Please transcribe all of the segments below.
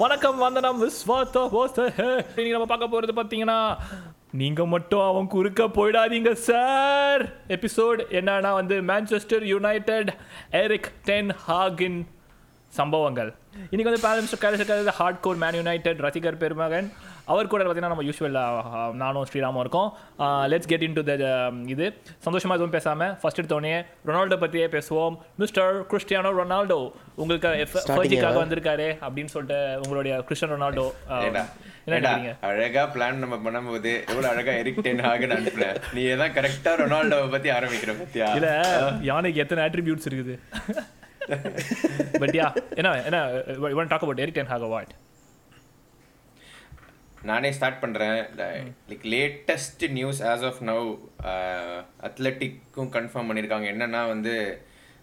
வணக்கம் வந்தனம் விஸ்வாத்த போஸ்த. இன்னைக்கு நம்ம பார்க்க போகிறது பார்த்தீங்கன்னா நீங்கள் மட்டும் அவன் குறுக்க போயிடாதீங்க சார். எபிசோட் என்னன்னா வந்து மேன்செஸ்டர் யுனைடெட் எரிக் டென் ஹாகின் சம்பவங்கள். இன்னைக்கு வந்து parents character hardcore Man United ரசிகர் பெருமகன். அவர் கூட பார்த்தீங்கன்னா நம்ம யூஸ்வல் நானும் ஸ்ரீராமும் இருக்கோம். Let's get into the இது. சந்தோஷமாக எதுவும் பேசாமல் ஃபர்ஸ்ட் எடுத்தோடனே ரொனால்டோ பற்றியே பேசுவோம். மிஸ்டர் கிறிஸ்டியானோ ரொனால்டோ உங்களுக்கு ஃபர்ஜிக்காக வந்திருக்காரு அப்படின்னு சொல்லிட்டு உங்களுடைய கிறிஸ்டியன் ரொனால்டோ அழகா பிளான் நம்ம பண்ணும்போது எவ்வளவு அழகா எரிக் டென் ஹாகன் அனுப்புற நீ தான் கரெக்டா ரொனால்டோவை பத்தி ஆரம்பிக்கிற பத்தியா? இல்ல யானைக்கு எத்தனை attributes இருக்குது? பட் யா என்ன என்ன talk about Erik ten Hag what நானே ஸ்டார்ட் பண்றேன். Like latest news as of now அத்லட்டிக்கும் confirm பண்ணியிருக்காங்க என்னன்னா வந்து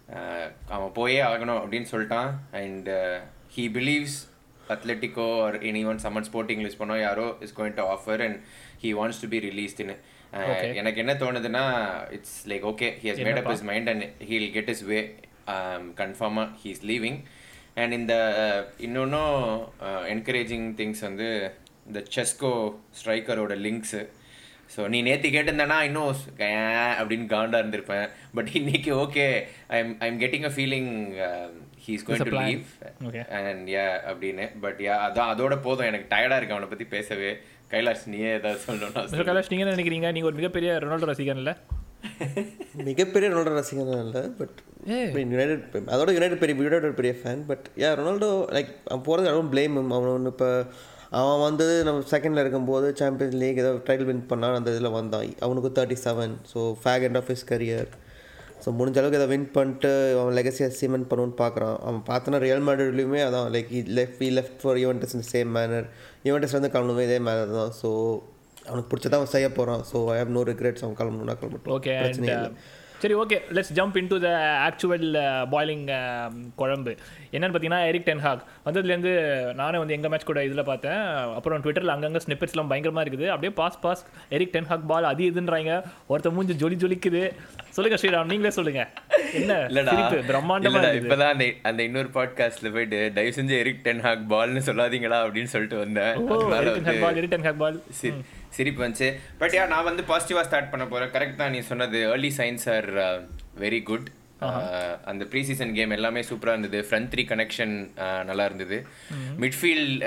அஹ், அவன் போயே ஆகணும் அப்படின்னு சொல்லிட்டான். And he believes Atletico or anyone summon Sporting லிஸ்ட் பண்ணோ யாரோ is going to offer and he wants to be ரிலீஸ்டுன்னு எனக்கு என்ன தோணுதுன்னா it's like okay he has made up his mind and he'll get his way கன்ஃபார்மாக he is leaving and இந்த uh, இன்னொன்னும் encouraging things வந்து இந்த செஸ்கோ ஸ்ட்ரைக்கரோட லிங்க்ஸு ஸோ நீ நேற்று கேட்டிருந்தனா இன்னும் அப்படின்னு காண்டா இருந்திருப்பேன். பட் இன்னைக்கு okay I am I am getting a feeling he's going to leave Okay. And yeah அப்படின்னு. பட் யா அதான் அதோட போதும். எனக்கு டயர்டாக இருக்கு அவனை பற்றி பேசவே. கைலாஷ் நீயே ஏதாவது சொல்லணும்னா சொல்லு. மிஸ்டர் கைலாஷ் நீங்க என்ன நினைக்கிறீங்க? நீங்க ஒரு மிகப்பெரிய ரொனால்டோ ரசிகன் இல்ல? மிகப்பெரிய ரொனால்டோ ரசிகன் இல்லை பட் யுனைடெட் அதோட யுனைடெட் பெரிய யுனைடெட் பெரிய fan but yeah Ronaldo like அவன் போகிறது அதுவும் பிளேம் அவன் ஒன்று இப்போ அவன் வந்தது நம்ம செகண்டில் இருக்கும்போது சாம்பியன்ஸ் லீக் ஏதோ டைட்டில் வின் பண்ணான் அந்த இதில் வந்தான். அவனுக்கு thirty seven so fag end of his career so முடிஞ்ச அளவுக்கு இதை வின் பண்ணிட்டு அவன் லெகசியை சிமெண்ட் பண்ணுன்னு பார்க்குறான். அவன் பார்த்தனா ரியல் மேட்ரிட்லையுமே அதான் like left E left for Juventus in same manner Juventus வந்து கிளம்பணுமே இதே மேனர் தான் ஸோ அவனுக்கு பிடிச்சதான் அவன் செய்ய போகிறான் so I have no regrets அவன் கிளம்பணும்னா கிளம்பட்டும். ஓகே பிரச்சனை இல்லை. சரி okay let's jump into the actual boiling குழம்பு. என்னன்னு பார்த்தீங்கன்னா எரிக் டென்ஹாக் வந்ததுலேருந்து நானே வந்து எங்கள் மேட்ச் கூட இதில் பார்த்தேன். அப்புறம் ட்விட்டரில் அங்கங்கே ஸ்னிப்பெட்ஸ்லாம் பயங்கரமாக இருக்குது. அப்படியே boss boss Erik ten Hag ball அது இதுன்றாங்க. ஒருத்த மூஞ்சி ஜொலி ஜொலிக்குது. சொல்லுங்க ஸ்ரீராம் நீங்களே சொல்லுங்க. என்ன இல்லடா. சிரிப்பு பிரம்மாண்டமா இல்லடா இருக்குது. இப்பதான் அந்த அந்த இன்னொரு பாட்காஸ்ட்ல போயிட்டு தயவு செஞ்சு எரிக் டென் ஹாக் பால்னு சொல்லாதீங்களா அப்படின்னு சொல்லிட்டு வந்தேன். Erik ten Hag ball Erik ten Hag ball C- சிரிப்பு வந்துச்சு. பட் யா நான் வந்து பாசிட்டிவா ஸ்டார்ட் பண்ண போறேன். கரெக்ட் தான் நீ சொன்னது. Early signs are very good அந்த ப்ரீ சீசன் கேம் எல்லாமே சூப்பரா இருந்தது. ஃப்ரண்ட் த்ரீ கனெக்ஷன் நல்லா இருந்தது. மிட்ஃபீல்ட்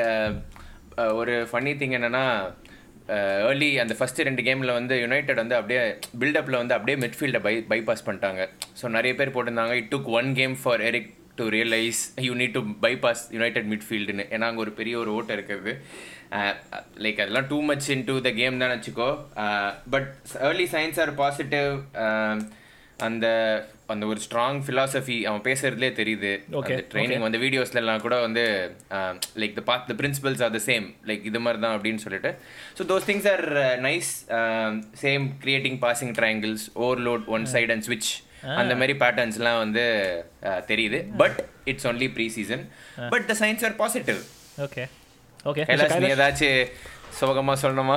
ஒரு ஃபன்னி திங் என்னன்னா ஏர்லி அந்த ஃபர்ஸ்ட் ரெண்டு கேமில் வந்து யுனைடெட் வந்து அப்படியே பில்டப்பில் வந்து அப்படியே மிட்ஃபீல்டை பை பைபாஸ் பண்ணிட்டாங்க. ஸோ நிறைய பேர் போட்டிருந்தாங்க. It took one game for Erik to realise you need to bypass United மிட்ஃபீல்டுன்னு ஏன்னா அங்கே ஒரு பெரிய ஒரு ஓட்டம் இருக்குது. லைக் அதெல்லாம் too much into the game தான் வச்சுக்கோ. But early signs are positive அந்த அந்த ஒரு ஸ்ட்ராங் philosophy அவன் பேசுறதுலே தெரியுது. அந்த ட்ரைனிங் வந்து வீடியோஸ்ல எல்லாம் கூட வந்து like the path the principles are the same like இது மாதிரி தான் அப்படின்னு சொல்லிட்டு. So those things are nice same creating passing triangles overload one side and ஸ்விட்ச் அந்த மாதிரி பேட்டர்ன்ஸ்லாம் வந்து uh, தெரியுது. But it's only pre season but the signs are positive okay okay Kailash நீ ஏதாச்சும் சோகமா சொல்லணுமா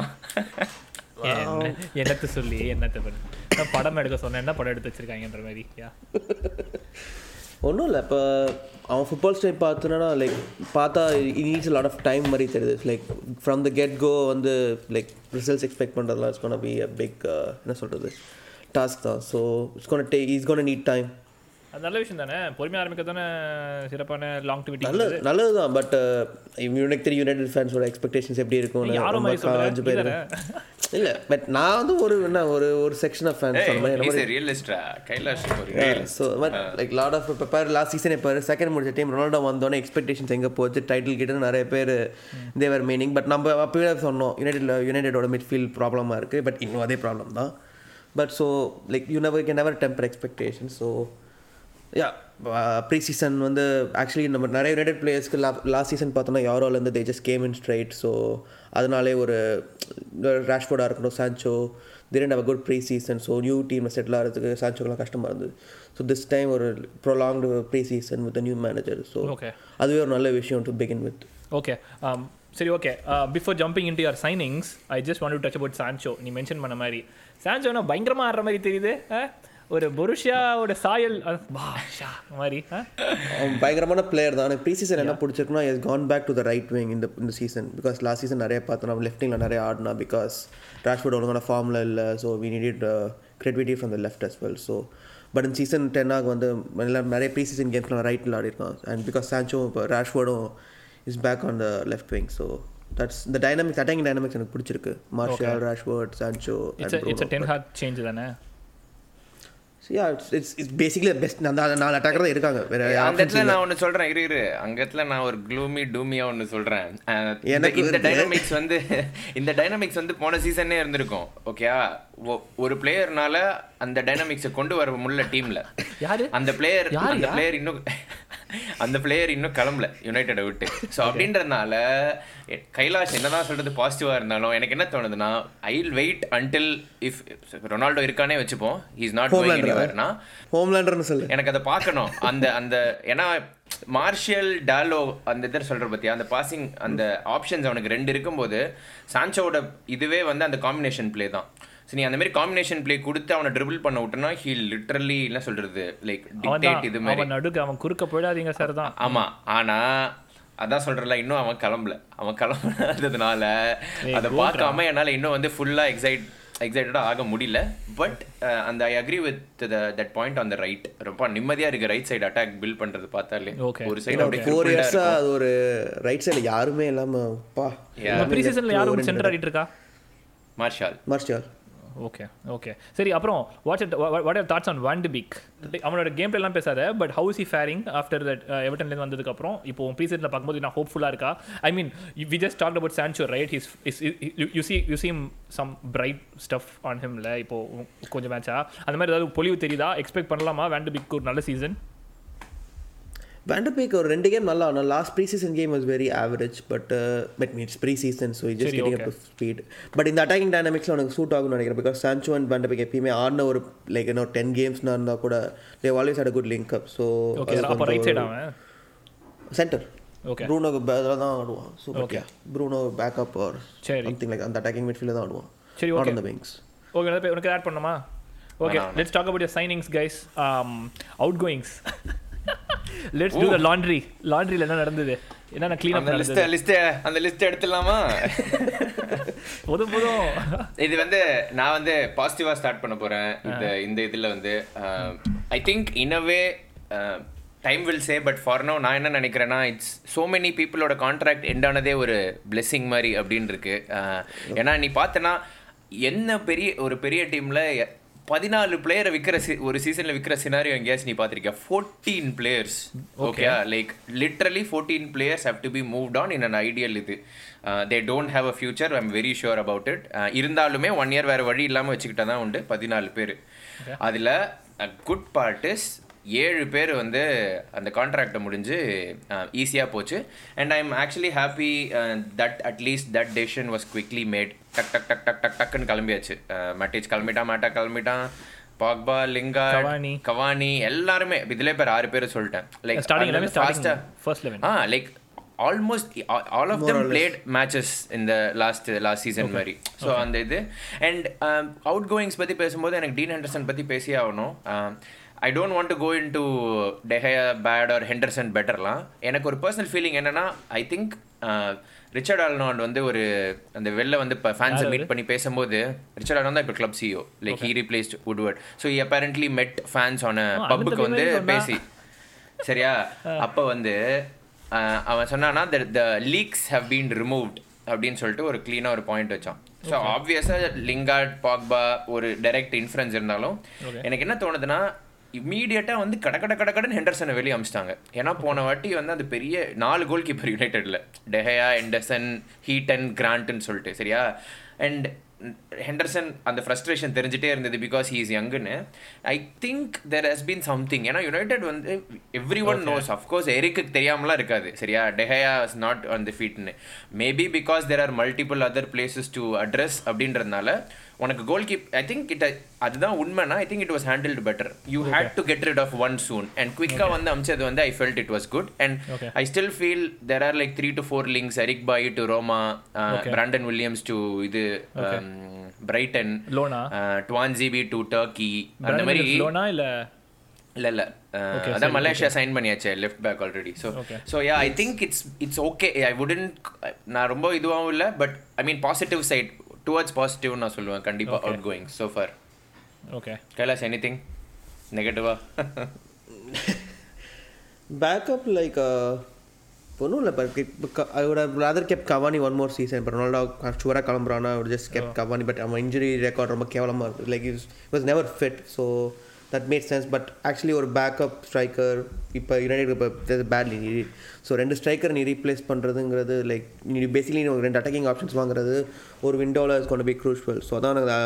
என்ன- என்னத்த சொல்லி என்னத்த பண்ணி படம் எடுக்க சொன்னேன் என்ன படம் எடுத்து வச்சிருக்காங்கன்ற மாதிரி ஒன்றும் இல்லை இப்போ அவன் ஃபுட்பால் ஸ்டைல் பார்த்தோன்னா லைக் பார்த்தா நீட்ஸ் லாட் ஆஃப் டைம் மாதிரி தெரியுது like from the get go வந்து லைக் ரிசல்ட்ஸ் எக்ஸ்பெக்ட் பண்ணுறதுலாம் it's gonna be a big என்ன சொல்கிறது டாஸ்க் தான். So it's gonna they is gonna need time அது நல்ல விஷயம் தானே. பொறுமையாக ஆரம்பிக்க தானே சிறப்பான லாங்டிவிட்டி நல்லது நல்லது தான் பட் யுனைட் தெரியும் யுனைடெட் ஃபேன்ஸோட எக்ஸ்பெக்டேஷன்ஸ் எப்படி இருக்கும் யாரும் அஞ்சு பேர் இல்லை பட் நான் வந்து ஒரு என்ன ஒரு ஒரு செக்ஷன் ஆஃப் ஃபேன்ஸ் அந்த மாதிரி ரியலிஸ்டா Kailash. So like lot of இப்போ பாரு லாஸ்ட் சீசன் இப்போ செகண்ட் முடிச்ச டைம் ரொனால்டோ வந்தோடனே எக்ஸ்பெக்டேஷன்ஸ் எங்கே போச்சு? டைட்டில் கிட்ட நிறைய பேர் தேவர் மீனிங் பட் நம்ம அப்போவே சொன்னோம் யுனைடெட்ல யுனைடெடோட மிட்ஃபீல்ட் ப்ராப்ளமாக இருக்குது பட் இன்னும் அதே ப்ராப்ளம் தான். But so like you never can never temper expectation so yeah pre season வந்து ஆக்சுவலி நம்ம நிறைய யுனைடெட் பிளேயர்ஸ்க்கு லா லாஸ்ட் சீசன் பார்த்தோன்னா யாரோலேருந்து they just came in straight so அதனாலே ஒரு ரேஷ்ஃபோர்டாக இருக்கட்டும் Sancho didn't have good pre season so new team settle ஆகிறதுக்கு சான்ச்சோக்கெலாம் கஷ்டமாக இருந்தது. ஸோ திஸ் டைம் ஒரு prolonged pre season with new manager so okay அதுவே ஒரு நல்ல விஷயம் டு பிகின் வித் ஓகே சரி okay before jumping into your signings I just want to touch about Sancho நீ மென்ஷன் பண்ண மாதிரி. சான்ச்சோனா பயங்கரமாக ஆடுற மாதிரி தெரியுது ஒரு பொருஷியாவோட சாயல் அஹ், வா ஷா மாதிரி பயங்கரமான பிளேயர் தான். ப்ரீ சீசன் என்ன பிடிச்சிருக்குன்னா is gone back to the right wing இந்த இந்த சீசன் பிகாஸ் லாஸ்ட் சீசன் நிறைய பார்த்தோம். நம்ம லெஃப்ட் விங்கில் நிறைய ஆடினா பிகாஸ் ராஷ்ஃபோர்ட் ஒழுங்கான ஃபார்மில் இல்லை. So we needed creativity from the left as well. So but இந்த சீசன் டென்னாக வந்து நிறைய ப்ரீ சீசன் கேம்ஸ்லாம் ரைட்டில் ஆடிருக்கான் அண்ட் பிகாஸ் சான்ச்சோ இப்போ ராஷ்ஃபோர்டும் is back on the left wing so that's இந்த டைனமிக்ஸ் அட்டாக்கிங் டைனமிக்ஸ் எனக்கு பிடிச்சிருக்கு. Martial Rashford Sancho it's ten hard change தானே? It's it's it's basically best அந்த நாலு அட்டாக்கர் தான் இருக்காங்க. வேற அந்த இடத்துல நான் ஒன்னு சொல்றேன். இரு இரு. அங்க இடத்துல நான் ஒரு க்ளூமி டூமியா ஒன்னு சொல்றேன். அஹ், இந்த- எனக்கு இந்த. டைனமிக்ஸ் வந்து இந்த டைனமிக்ஸ் வந்து போன சீசனே இருந்திருக்கும். ஓகேயா ஒரு பிளேயர்னால அந்த டைனமிக்ஸை கொண்டு வர முடியல டீம்ல யாரு? அந்த பிளேயர் யாரு, அந்த யார்? பிளேயர் இன்னும் அந்த பிளேயர் இன்னும் கிளம்பல யுனைடெடை விட்டு. ஸோ அப்படின்றதுனால கைலாஷ் என்னதான் சொல்றது பாசிட்டிவா இருந்தாலும் எனக்கு என்ன தோணுதுன்னா I wait until if Ronaldo இருக்கானே வச்சுப்போம். இஸ் நாட் கோயிங் Homelander-ஆ? எனிவேர்னா ஹோம்லேண்டர்னு சொல்லு. எனக்கு அதை பார்க்கணும். அந்த அந்த ஏன்னா மார்ஷியல் டாலோ அந்த இதை சொல்ற பத்தியா? அந்த பாசிங் அந்த ஆப்ஷன்ஸ் அவனுக்கு ரெண்டு இருக்கும்போது சான்சோட இதுவே வந்து அந்த காம்பினேஷன் ப்ளே தான். ஸோ நீ அந்த மாதிரி காம்பினேஷன் ப்ளே கொடுத்து அவனை ட்ரிபிள் பண்ண விட்டனா ஹீ லிட்ரலி என்ன சொல்றது? லைக் டிக்டேட் இது மாதிரி. அவன் நடுக்கு அவன் குறுக்க போயிடாதீங்க சார் தான். ஆமா. ஆனா அதான் சொல்றல இன்னும் அவன் கிளம்பல. அவன் கிளம்புனதுனால அதை பார்க்காம என்னால இன்னும் வந்து ஃபுல்லா எக்ஸைட் எக்ஸைட்டடாக ஆக முடியல. பட் அந்த I agree with that point on the right ரொம்ப நிம்மதியா இருக்கு ரைட் சைடு அட்டாக் பில்ட் பண்றது பார்த்தாலே. Okay. ஒரு சைடு அப்படியே ஃபோர் crippled-ஆ இயர்ஸா இருக்கும். அது ஒரு ரைட் சைடில் யாருமே இல்லாம பா. ப்ரீ சீசன்ல யாரும் சென்டர் ஆடிட்டு இருக்கா? மார்ஷால் மார்ஷியால் ஓகே ஓகே சரி அப்புறம் what's what are thoughts on van de Beek அவனோட கேம் எல்லாம் பேசாத but how's he faring after that எவர்டன்லேருந்து வந்ததுக்கப்புறம் இப்போ ப்ரீ சீசனில் பார்க்கும்போது நான் ஹோப்ஃபுல்லாக இருக்கா? I mean we just talk about Sancho right his is you see you seem some bright stuff on ஹிம்ல இப்போ கொஞ்சம் மேட்சா அந்த மாதிரி ஏதாவது பொலிவு தெரியுதா? எக்ஸ்பெக்ட் பண்ணலாமா வேண்ட் பிக் ஒரு நல்ல சீசன் வேண்டபேக் ஒரு ரெண்டு கேம் நல்லா ஆனா last pre season game was very average but but means pre season so just getting. Up speed but இந்த அட்டாக்கிங் டைனமிக்ஸில் உனக்கு சூட் ஆகும்னு நினைக்கிறேன் பிகாஸ் சான்சோ அண்ட் வேண்டபேக் எப்பயுமே ஆடின ஒரு லைக் இன்னும் டென் கேம்ஸ்னா இருந்தால் கூட they always had good link up so okay centre okay ப்ரூனோக்கு தான் ஆடுவான். Super. Bruno backup or. Something like அந்த அட்டாக்கிங் மிட்ஃபீல்டில் தான் ஆடுவான். சரி, not okay. On the wings okay உனக்கு ஆட் பண்ணுமா okay let's talk about your signings guys outgoings let's do the laundry லாண்ட்ரியில் என்ன நடந்தது? என்னென்ன க்ளீன் அப் அந்த லிஸ்ட் லிஸ்ட் அந்த லிஸ்ட் எடுத்துடலாமா? போதும் போதும். இது வந்து நான் வந்து பாசிட்டிவா ஸ்டார்ட் பண்ண போறேன். இந்த இந்த இதுல வந்து I think in a way time will say but for no நான் என்ன நினைக்கிறேன்னா இட்ஸ் சோ மெனி பீப்புளோட கான்ட்ராக்ட் எண்ட் ஆனதே ஒரு பிளெஸிங் மாதிரி அப்படின்னு இருக்கு ஏன்னா நீ பார்த்தனா என்ன பெரிய ஒரு பெரிய டீம்ல பதினாலு பிளேயரை விற்கிற ஒரு சீசன்ல விற்கிற சினாரியோ எங்கேயாச்சும் நீ பார்த்திருக்கியா? Fourteen players okay like literally fourteen players have to be moved on in an ideal இது. They don't have a future I'm very sure about it இருந்தாலுமே ஒன் இயர் வேறு வழி இல்லாமல் வச்சுக்கிட்டா தான் உண்டு பதினாலு பேர். அதில் குட் பார்ட் இஸ் ஏழு பேர் வந்து அந்த கான்ட்ராக்டை முடிஞ்சு ஈஸியாக போச்சு. And I am actually happy that at least that decision was quickly made டக் டக் டக் டக் டக் டக்குன்னு கிளம்பியாச்சு. மட்டேஜ் கிளம்பிட்டான் மேட்டா கிளம்பிட்டான். பாக்பா லிங்கா கவானி. கவானி எல்லாருமே. இதுல பேர் ஆறு பேர் சொல்லிட்டேன். Like starting uh like almost all of them played matches இந்த லாஸ்ட் லாஸ்ட் சீசன் மாதிரி. ஸோ அந்த இது. அண்ட் அவுட் கோயிங்ஸ் பற்றி பேசும்போது எனக்கு டீன் ஹெண்டர்சன் பற்றி பேசியே ஆகணும். I don't want to go into De Gea bad or Henderson பெட்டர்லாம் எனக்கு ஒரு பர்சனல் ஃபீலிங் என்னன்னா ஐ திங்க் ரிச்சர்ட் ஆல்னாட் வந்து ஒரு அந்த வெளில வந்து இப்போ ஃபேன்ஸை மீட் பண்ணி பேசும்போது ரிச்சர்ட் ஆல்னாட் தான் இப்போ club CEO like he replaced Woodward so apparently met fans ஆன பப்புக்கு வந்து. பேசி. சரியா? அப்போ வந்து அவன் சொன்னான்னா the leaks have been removed அப்படின்னு சொல்லிட்டு ஒரு க்ளீனாக ஒரு பாயிண்ட் வச்சான். ஸோ ஆப்வியஸாக லிங்கார்ட் பாக்பா ஒரு டைரக்ட் இன்ஃப்ளூயன்ஸ் இருந்தாலும் எனக்கு என்ன தோணுதுன்னா இம்மீடியட்டாக வந்து கட கட கட ஹெண்டர்சனை வெளியே அமிச்சிட்டாங்க. ஏன்னா போன வாட்டி வந்து அந்த பெரிய நாலு கோல் கீப்பர் யுனைடெட்ல. டெஹயா ஹெண்டர்சன் ஹீட்டன் கிராண்ட்னு சொல்லிட்டு சரியா? அண்ட் ஹெண்டர்சன் அந்த ஃப்ரஸ்ட்ரேஷன் தெரிஞ்சிட்டே இருந்தது because he is யங்குன்னு I think there has been something ஏன்னா யுனைடெட் வந்து எவ்ரி ஒன் நோஸ் அஃப்கோர்ஸ் எரிக்கு தெரியாமலாம் இருக்காது சரியா? De Gea is not on the ஃபீட்னு maybe because there are multiple other places to address அப்படின்றதுனால உனக்கு goal keep I think it அதுதான் உண்மைனா I think it was handled better you had to get rid of one soon and குவிக்காக வந்து அமிச்சது வந்து I felt it was good and. I still feel there are like three to four links Eric Bailly to Roma Brandon Williams to இது Brighton லோனா Tuanzebe to Turkey அந்த மாதிரி லோனா இல்ல? இல்ல இல்ல. அஹ், அதான் மலேசியா சைன் பண்ணியாச்சு left back already so. So yeah I think it's it's okay I wouldn't நான் ரொம்ப இதுவாகவும் இல்லை but I mean positive side towards positive நான் சொல்லுவேன். கண்டிப்பா out going so far okay Kailash any thing நெகட்டிவா பேக்கப் லைக் ஒன்றும் இல்லை இப்போ I would have rather kept Cavani one more season இப்போ ரொனால்டோ ஷுவராக கிளம்புறானா அவர் ஜஸ்ட் கெப் கவானி பட் அவன் இன்ஜுரி ரெக்கார்ட் ரொம்ப கேவலமாக இருக்குது like is was never fit so that made sense but actually ஒரு பேக்கப் ஸ்ட்ரைக்கர் இப்போ யுனைடெட் இப்போ பேட்லி நீ ஸோ ரெண்டு ஸ்ட்ரைக்கர் நீ ரீப்ளேஸ் பண்ணுறதுங்கிறது லைக் நீ பேசிக்லி நீ ரெண்டு அட்டாக்கிங் ஆப்ஷன்ஸ் வாங்குறது ஒரு விண்டோவில் இஸ் கொண்டு போய் க்ரூஷுவல் ஸோ அதான் எனக்கு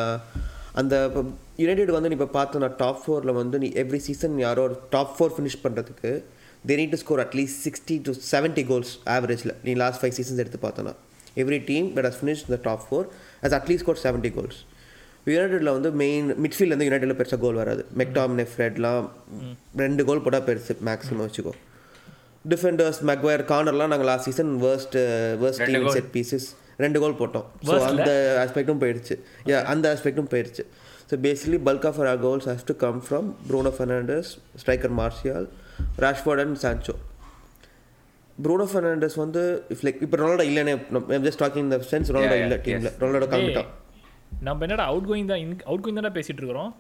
அந்த இப்போ யுனைடெட் வந்து நீ இப்போ பார்த்தோன்னா டாப் ஃபோரில் வந்து நீ எவ்ரி சீசன் யாரோ ஒரு டாப் ஃபோர் ஃபினிஷ் பண்ணுறதுக்கு they need to score at least sixty to seventy goals ஆவரேஜில் நீ லாஸ்ட் ஃபைவ் சீசன்ஸ் எடுத்து பார்த்தோன்னா every team but as finish the top four as at least score seventy goals யுனைடெடில் வந்து main midfield வந்து யுனைடெடில் பெருசாக கோல் வராது. McTominay ஃப்ரெட்லாம் ரெண்டு கோல் போட்டால் பெருசு மேக்ஸிமம் வச்சுக்கோ. டிஃபெண்டர்ஸ் மெக்வயர் கார்னர்லாம் நாங்கள் last season worst worst team. Set pieces ரெண்டு கோல் போட்டோம். ஸோ? அந்த ஆஸ்பெக்ட்டும் போயிடுச்சு யா அந்த ஆஸ்பெக்ட்டும் போயிடுச்சு so basically bulk of our goals has to come from Bruno Fernandes striker Martial Rashford and Sancho Bruno Fernandes வந்து இஃப் லைக் இப்போ ரொனால்டோ இல்லைனே ஜஸ்ட் டாக்கிங் இந்த சென்ஸ் ரொனால்டோ இல்லை டீமில். ரொனால்டோ கிளம்பிட்டான் நம்ம என்னடா அவுட் கோயிங் தான் அவுட் கோயிங் தானே பேசிட்டு இருக்கிறோம்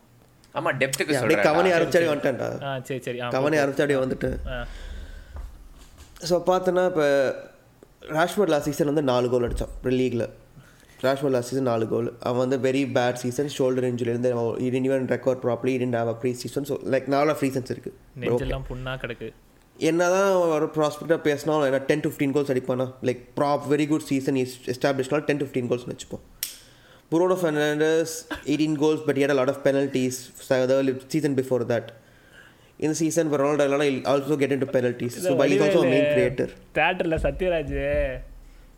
ஆமா டெப்த்துக்கு அப்படியே கவனி சொல்றேன் ஆரம்பிச்சாடி வந்துட்டேன்டா. ஆ சரி சரி. கவனி ஆரம்பிச்சாடி வந்துட்டு. ஸோ பார்த்தோன்னா இப்போ ராஷ்வர்ட் லாஸ்ட் சீசன் வந்து நாலு கோல் அடித்தான் லீக்ல ராஷ்வர்ட் லாஸ்ட் சீசன் நாலு கோல் அவன் வந்து very bad season shoulder இன்ஜுரியிலேருந்து didn't even record properly didn't have a pre season so like நாலு ஆஃப் ரீசன்ஸ் இருக்குது நெஞ்செல்லாம் புண்ணா கிடக்கு. என்னதான் ஒரு ப்ராஸ்பெக்டாக பேசினாலும் என்ன ten fifteen goals அடிப்பானா? Like prob very good season is எஸ்டாப்ளிஷ்னால் ten fifteen goals வச்சுப்போம். Bruno Fernandes eighteen goals but eight lot of penalties season before that இந்த சீசன் ரொனால்டோ இல்லைனா also get into penalties so by is also main creator தேட்டர்ல சத்யராஜ்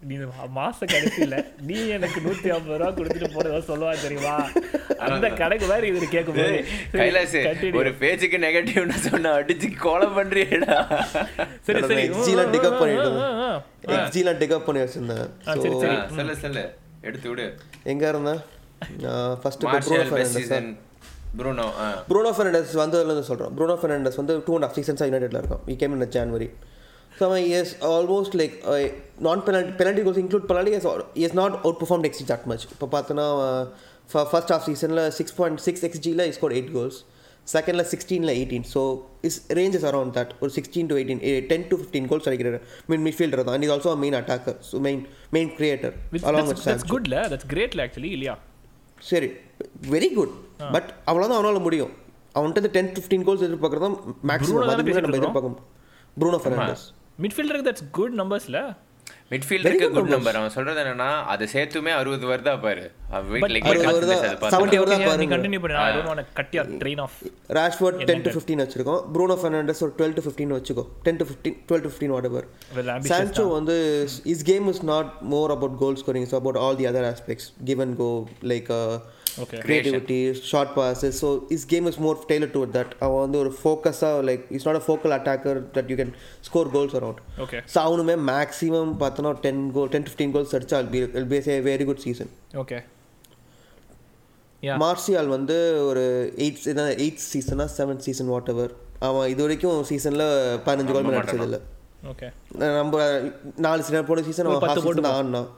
நீ மாச கடைசியில நீ எனக்கு நூத்தி ஐம்பது ரூபா கொடுத்துட்டு போனதா சொல்லுவா தெரியுமா? அந்த கணக்கு வேற இது கேட்கும் போது கைலாஸ் ஒரு பேஜுக்கு நெகட்டிவ்னு சொன்ன அடிச்சு கோலை பண்றியடா. சரி சரி. எக்ஸிலாம் டிக் அப் பண்ணிட்டு ஆ, ஆ, ஆ. எக்ஸிலாம் டிக் அப் பண்ணி வச்சிருந்தேன். ஆ, சரி, ஸோ சரி. சொல்லு சொல்லு. எடுத்து விடு. எங்கே இருந்தேன் first Bruno Bruno Bruno Fernandes வந்ததுலேருந்து சொல்கிறோம் ப்ரூனோ ஃபெர்னாண்டஸ் வந்து டூ அண்ட் ஆஃப் சீசன்ஸாக யுனைடெட்ல இருக்கும். We came in January so அவன் இஸ் ஆல்மோஸ்ட் லைக் நான் பெனல்டி பெனல்டி கோல்ஸ் இன்க்ளூட் பண்ணாலே is is not outperform xG that much இப்போ பார்த்தோன்னா ஃபர்ஸ்ட் ஆஃப் சீசனில் சிக்ஸ் பாயிண்ட் சிக்ஸ் எக்ஸ்ஜியில் ஸ்கோர் எயிட் கோல்ஸ் செகண்டில் சிக்ஸ்டீனில் eighteen so is ranges around that ஒரு sixteen to eighteen ten to fifteen goals அடிக்கிற mean midfielder தான். And is also main attacker so main main creator along with goodல that's greatல actually இல்லையா சரி. Very good but அவ்வளோதான் அவனால் முடியும். அவன்கிட்ட டென் ஃபிஃப்டீன் கோல்ஸ் எதிர்பார்க்குறது மேக்ஸிமம் நம்ம பேசிட்டு எதிர்பார்க்க ப்ரூனோ ஃபெர்னாண்டஸ் மிட்ஃபீல்டருக்கு தட்ஸ் குட் நம்பர்ஸ்ல மிட்ஃபீல்டருக்கு குட். நம்பர் அவன் சொல்றது என்னன்னா அது சேர்த்துமே அறுபது வருதா பாரு. அவன் But வீட்ல அறுபது காசு வருதா, பேச அது 70 பார்த்தா வருதா நீ பாருங்க. கண்டினியூ பண்ணு I don't want cut your train of Rashford ten to fifteen வச்சிருக்கோம். ப்ரூனோ ஃபெர்னாண்டஸ் ஒரு டுவெல் டு ஃபிஃப்டின் வச்சுக்கோ. Ten to fifteen twelve to fifteen whatever Sancho வந்து is game is not more about goal scoring is about all the other aspects give and go like creativity short passes so is game is more tailor to that அவன் வந்து ஒரு ஃபோக்கஸாக like is not a focal attacker that you can score goals around okay so அவனுமே maximum பார்த்தோன்னா ten goal ten fifteen goals அடிச்சா be be a very good season okay Martial வந்து ஒரு eight eight சீசனா seventh season what ever அவன் இது வரைக்கும் சீசனில் பதினஞ்சு கோல் மேலே அடிச்சதில்லை ஓகே நம்ம நாலு சீசன் போன சீசன் அவன் ஆடினான்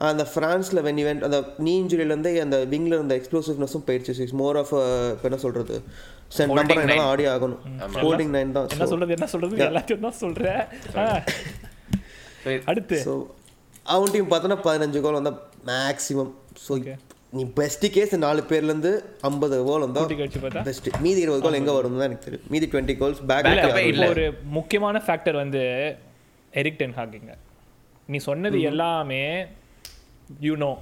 அந்த ஃப்ரான்ஸில் வென் இவெண்ட் அந்த நீ இன்ஜுரியிலேருந்து அந்த விங்கில் இருந்த எக்ஸ்ப்ளோசிவ்னஸும் போயிடுச்சு இஸ் மோர் ஆஃப் இப்போ என்ன சொல்கிறது சென்ட் நம்பர் nine. ஆடி ஆகணும். ஹோல்டிங் நைன் தான். என்ன சொல்றது என்ன சொல்றது? எல்லாத்தையும் தான் சொல்றேன். ஆ. அடுத்து. ஸோ அவன் டீம் பார்த்தோன்னா பதினஞ்சு கோல் வந்தால் மேக்ஸிமம் ஸோ. நீ பெஸ்ட் கேஸ் நாலு பேர்லேருந்து ஐம்பது கோல் வந்தால் பெஸ்ட் மீதி இருபது கோல் எங்கே வரும் தான் எனக்கு தெரியும். மீதி டுவெண்ட்டி கோல்ஸ் பேக். ஒரு முக்கியமான ஃபேக்டர் வந்து எரிக் டென் ஹாக்கிங்க நீ சொன்னது எல்லாமே யூனோ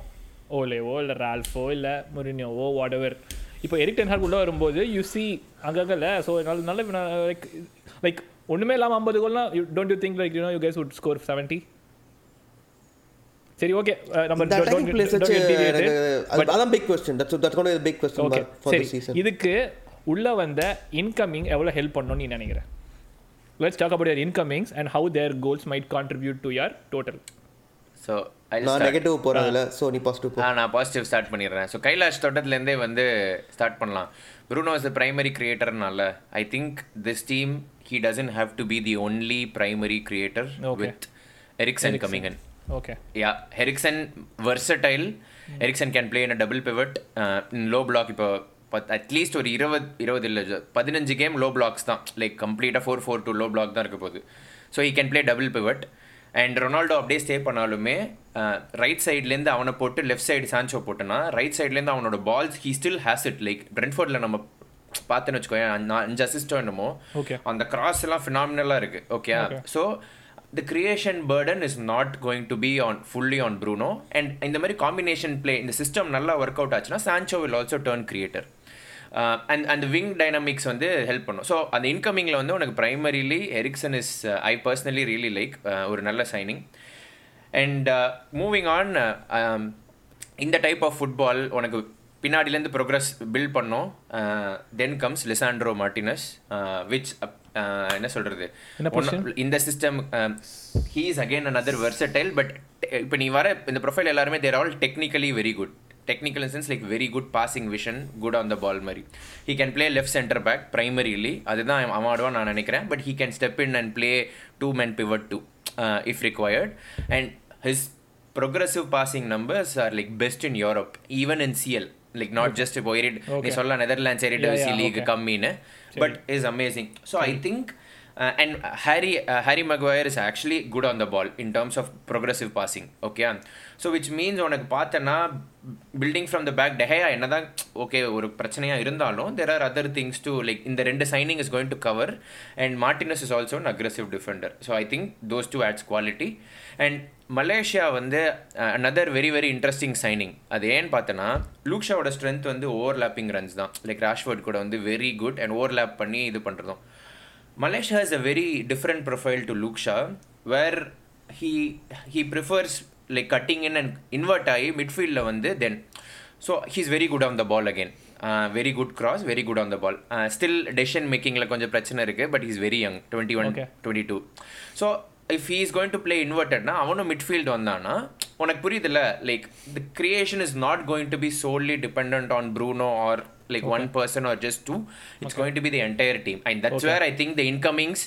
ஓலேவோ இல்லை ரால்ஃபோ இல்லை முரினியோவோ வாட் எவர் இப்போ எரிக் டென் ஹாக் உள்ள வரும்போது யூ சி அங்கங்கல்ல ஸோ நல்ல நல்ல லைக் லைக் ஒன்றுமே இல்லாமல் ஐம்பது கோல்னா don't you think like you know you guys would score seventy சரி ஓகே நம்ம அதான் big question that's that's gone big question okay சரி. இதுக்கு உள்ள வந்த இன்கமிங் எவ்வளோ ஹெல்ப் பண்ணணும்னு நீ நினைக்கிற? Let's talk about your incomings and how their goals might contribute to your total so நான். நெகட்டிவ் போகிறதில்ல ஸோ நீ பாசிட்டிவ் போ. நான் பாசிட்டிவ் ஸ்டார்ட் பண்ணிடுறேன். ஸோ கைலாஷ் தோட்டத்துலேருந்தே வந்து ஸ்டார்ட் பண்ணலாம். Bruno is the primary கிரியேட்டர்னால I think this team he doesn't have to be the only primary creator. With Eriksen coming in okay yeah Eriksen versatile Eriksen can play in double pivot in low block இப்போ but at least ஒரு இருபது இருபது இல்லை பதினஞ்சு game low blocks தான். Like கம்ப்ளீட்டாக four four two low block தான் இருக்க போகுது. So he can play double pivot and Ronaldo அப்படியே ஸ்டே பண்ணாலுமே ரைட் சைட்லேருந்து அவனை போட்டு லெஃப்ட் சைடு சான்சோ போட்டோன்னா ரைட் சைட்லேருந்து அவனோட balls he still has it like பிரென்ஃபோர்டில் நம்ம பார்த்தேன்னு வச்சுக்கோயேன் அஞ்சு- அசிஸ்டோ என்னமோ Okay. அந்த கிராஸ் எல்லாம் ஃபினாமினலாக இருக்கு okay so the creation burden is not going to be on fully on Bruno and இந்த மாதிரி காம்பினேஷன் ப்ளே இந்த சிஸ்டம் நல்லா ஒர்க் அவுட் ஆச்சுன்னா Sancho will also turn creator and அந்த விங் டைனமிக்ஸ் வந்து ஹெல்ப் பண்ணும். ஸோ அந்த இன்கமிங்கில் வந்து உனக்கு primarily Eriksen is I personally really like ஒரு நல்ல சைனிங் அண்ட் மூவிங் ஆன் இந்த டைப் ஆஃப் ஃபுட்பால் உனக்கு பின்னாடிலேருந்து ப்ரோக்ரஸ் பில்ட் பண்ணோம். Then comes Lisandro Martinez which என்ன சொல்கிறது? இந்த system he is again another versatile but இப்போ நீ வர இந்த ப்ரொஃபைல் எல்லாருமே they're all technically very good technical in sense like very good passing vision good on the ball மாதிரி he can play left centre back primarily அதுதான் அவன் ஆடுவான் நான் நினைக்கிறேன். But he can step in and play two men pivot too if required. And his progressive passing numbers are like best in Europe even in CL like not just இப்போ எரிட் நீ Okay. சொல்ல Netherlands yeah, league. கம்மின்னு. But is amazing so I think and Harry Harry Maguire is actually good on the ball in terms of progressive passing ஓகேயா so which means உனக்கு பார்த்தேன்னா building from the back De Gea என்னதான் okay ஒரு பிரச்சனையாக இருந்தாலும் there are other things to like இந்த ரெண்டு signing is going to cover and Martinez is also an aggressive defender so I think those two adds quality and Malacia வந்து another very very interesting signing அது ஏன்னு பார்த்தோன்னா லூக்ஷாவோட strength வந்து overlapping runs தான். Like Rashford கூட வந்து very good and overlap பண்ணி இது பண்ணுறதும் Malacia is a very different profile to Luke Shaw where he he prefers like cutting in and invert ஆகி மிட்ஃபீல்டில் வந்து then so he's very good on the ball again very good cross very good on the ball still decision மேக்கிங்கில் கொஞ்சம் பிரச்சனை இருக்குது but is very young twenty one. Twenty two so if he is going to play இன்வெர்டட்னா அவனும் midfield வந்தானா உனக்கு புரியுதுல்ல like the creation is not going to be solely depend on Bruno or like one person or just two it's going to be the entire team and that's where I think the incomings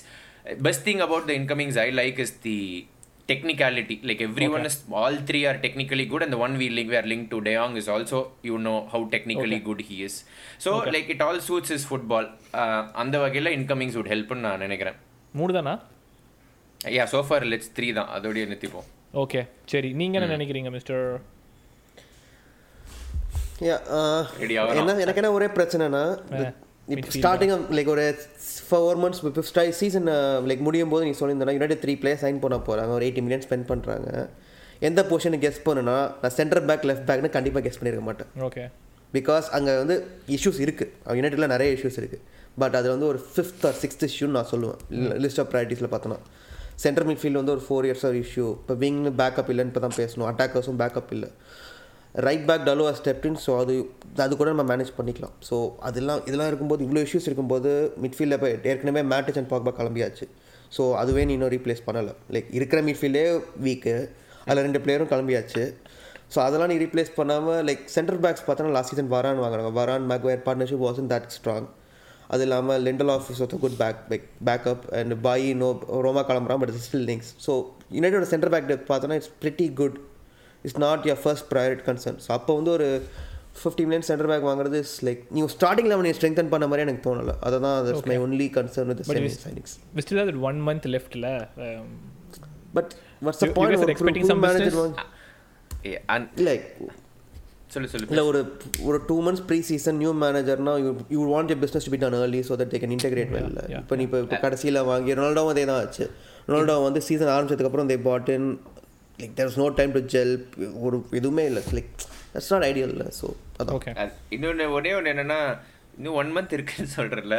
best thing about the incomings I like is the technicality like everyone is all three are technically good and the one we link we are linked to De Jong is also you know how technically good he is so like it all suits his football uh, அந்த வகையில் incomings would help னு நான் நினைக்கிறேன் மூணு தானா யா so far let's three தான் அதோடய நிறுத்திப்போம் okay சரி நீங்க என்ன நினைக்கிறீங்க மிஸ்டர் Yeah, uh, Ready ஆகலாம். என்ன எனக்கு என்ன ஒரே பிரச்சனைனா இப்போ ஸ்டார்டிங் லைக் ஒரு ஃபோர் மந்த்ஸ் இப்போ சீசன் லைக் முடியும் போது நீ சொல்லியிருந்தா யுனைடெட் த்ரீ பிளேயர் சைன் பண்ண போகிறாங்க ஒரு எயிட்டி மில்லியன் ஸ்பெண்ட் பண்ணுறாங்க எந்த பொசிஷனுக்கு கெஸ் பண்ணுனா நான் சென்டர் பேக் லெஃப்ட் பேக்னு கண்டிப்பாக கெஸ் பண்ணியிருக்க மாட்டேன். ஓகே பிகாஸ் அங்கே வந்து இஷ்யூஸ் இருக்குது யுனைடெடில் நிறைய இஷ்யூஸ் இருக்குது பட் அது வந்து ஒரு ஃபிஃப்த் ஆர் சிக்ஸ்த் இஷ்யூன்னு நான் சொல்லுவேன். லிஸ்ட் ஆஃப் ப்ரையாரிட்டிஸில் பார்த்தோன்னா சென்டர் மிட்ஃபீல்டு வந்து ஒரு ஃபோர் இயர்ஸ் ஒரு இஷ்யூ இப்போ விங் பேக்கப் இல்லைன்னு இப்போ தான் பேசணும். அட்டாக்கர்ஸும் பேக்கப் இல்லை. Right back Dalot stepped in so அது அது கூட நம்ம மேனேஜ் பண்ணிக்கலாம். ஸோ அதெல்லாம் இதெல்லாம் இருக்கும்போது இவ்வளோ இஷ்யூஸ் இருக்கும்போது மிட்ஃபீல்டில் இப்போ ஏற்கனவே மேட்டச் அண்ட் பாக்பா கிளம்பியாச்சு. ஸோ அதுவே நீ இன்னும் ரீப்ளேஸ் பண்ணலை. லைக் இருக்கிற மிட்ஃபீல்டே வீக்கு அதில் ரெண்டு பிளேயரும் கிளம்பியாச்சு. ஸோ அதெல்லாம் நீ ரீப்ளேஸ் பண்ணாமல் லைக் சென்டர் பேக்ஸ் பார்த்தோன்னா லாஸ்ட் சீசன் வரான் வாங்குறாங்க. Varane Maguire partnership wasn't that strong அது இல்லாமல் Lindelof is good back back backup and Bailly no Roma கிளம்புறான் பட் ஸ்டில் லிங்க்ஸ் ஸோ யுனைடோட சென்டர் பேக் பார்த்தோன்னா it's pretty good it's not your first priority concern so அப்போ வந்து ஒரு fifty million centre back வாங்குறது is like நீ starting eleven நீ strengthen பண்ண மாதிரி எனக்கு தோணலை. அதை தான் that's my only concern with semi have that one month left la um, but what's the point expecting some manager? Like சொல்லு சொல்லு இல்லை ஒரு ஒரு two months pre season new மேனேஜர்னா you you want your business to be done early so that they can integrate well. இப்போ நீ இப்போ இப்போ கடைசியில் வாங்கி ரொனால்டோவும் அதே தான் ஆச்சு ரொனால்டோ வந்து season ஆரம்பிச்சதுக்கப்புறம் they put in like there is no time to gel ஒரு எதுவுமே இல்லை. லைக் தட்ஸ் நாட் ஐடியல் இல்லை. ஸோ அதான். அது இன்னொன்று ஒரே ஒன்று என்னன்னா இன்னும் ஒன் மந்த் இருக்குன்னு சொல்கிறல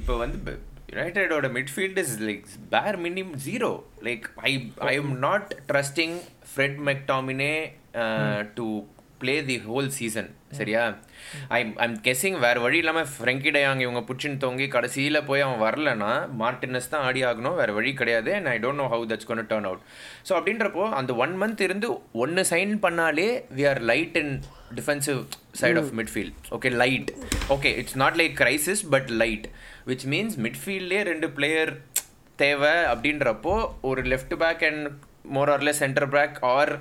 இப்போ வந்து யுனைடெடோட midfield is like bare minimum zero like I I am not trusting Fred McTominay to play the whole season சரியா? ஐ ஐம் கெஸ்ஸிங் வேறு வழி இல்லாமல் ஃப்ரெங்கி டயாங் இவங்க புச்சின்னு தொங்கி கடைசியில் போய் அவன் வரலனா மார்டினஸ் தான் ஆடி ஆகணும் வேறு வழி கிடையாது and I don't know how that's கொண்டு டர்ன் அவுட் ஸோ அப்படின்றப்போ அந்த ஒன் மந்த் இருந்து ஒன்று சைன் பண்ணாலே we are light in defensive side of midfield okay light okay it's not like crisis but light which means மிட்ஃபீல்ட்லேயே ரெண்டு player தேவை அப்படின்றப்போ ஒரு லெஃப்ட் பேக் அண்ட் மோர் ஆர்ல சென்டர் பேக் ஆர்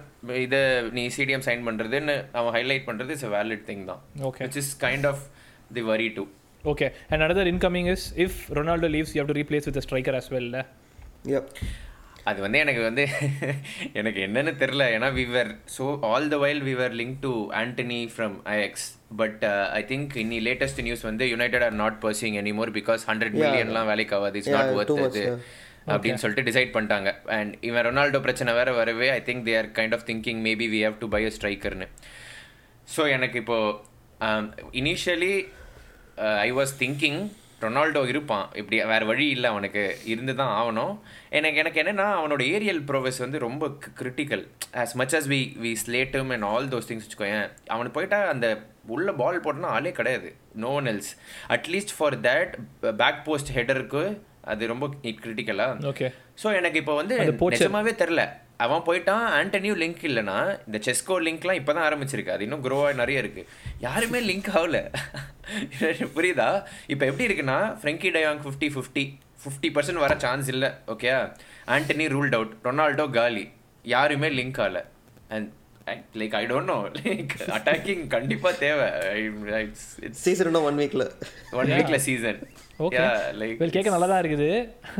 இதை நீ சிடிஎம் சைன் பண்ணுறதுன்னு அவன் ஹைலைட் பண்ணுறது இட்ஸ் வேலிட் திங் தான் Okay. Which is kind of the worry too Okay, and another incoming is if Ronaldo leaves, you have to replace with a striker as well. eh? Yep. அது வந்து எனக்கு வந்து எனக்கு என்னன்னு தெரில ஏன்னா விவர் so all the while விவர் link to Antony from Ajax but I think இன்னி latest news வந்து United are not pursuing anymore because hundred மில்லியன்லாம் வேலைக்கு ஆகாது இட்ஸ் நாட் ஒர்த் இது. அப்படின்னு சொல்லிட்டு டிசைட் பண்ணிட்டாங்க. அண்ட் இவன் ரொனால்டோ பிரச்சனை வேற வரவே I think they are kind of thinking maybe we have to buy a ஸ்ட்ரைக்கர்னு so எனக்கு இப்போ initially I was thinking Ronaldo இருப்பான். இப்படி வேற வழி இல்லை அவனுக்கு இருந்து தான் ஆகணும். எனக்கு எனக்கு என்னன்னா அவனோட ஏரியல் ப்ரோவஸ் வந்து ரொம்ப critical as much as we we ஸ்லேட்டும் and all those things வச்சுக்கோயேன் அவனுக்கு போயிட்டா அந்த உள்ள பால் போட்டோன்னா ஆளே கிடையாது. No one else at least for that back post ஹெடருக்கு அது ரொம்ப கிரிட்டிக்கலா Okay. ஸோ எனக்கு இப்போ வந்து. நிஜமாவே தெரில அவன் போயிட்டான் ஆண்டனியும் லிங்க் இல்லைனா இந்த செஸ்கோ லிங்க்லாம் இப்போ தான் ஆரம்பிச்சிருக்கு. அது இன்னும் க்ரோவாக நிறைய இருக்கு. யாருமே லிங்க் ஆகல. புரியுதா? இப்போ எப்படி இருக்குன்னா Frenkie de Jong fifty fifty fifty percent வர சான்ஸ் இல்லை okay Antony ruled out Ronaldo காலி. யாருமே லிங்க் ஆகல. And like I don't know like attacking கண்டிப்பாக தேவை. சீசன் இன்னும் ஒன் வீக்ல ஒன் வீக்ல சீசன் ஓகே லைக் வெல் கேட்க நல்லா தான் இருக்குது.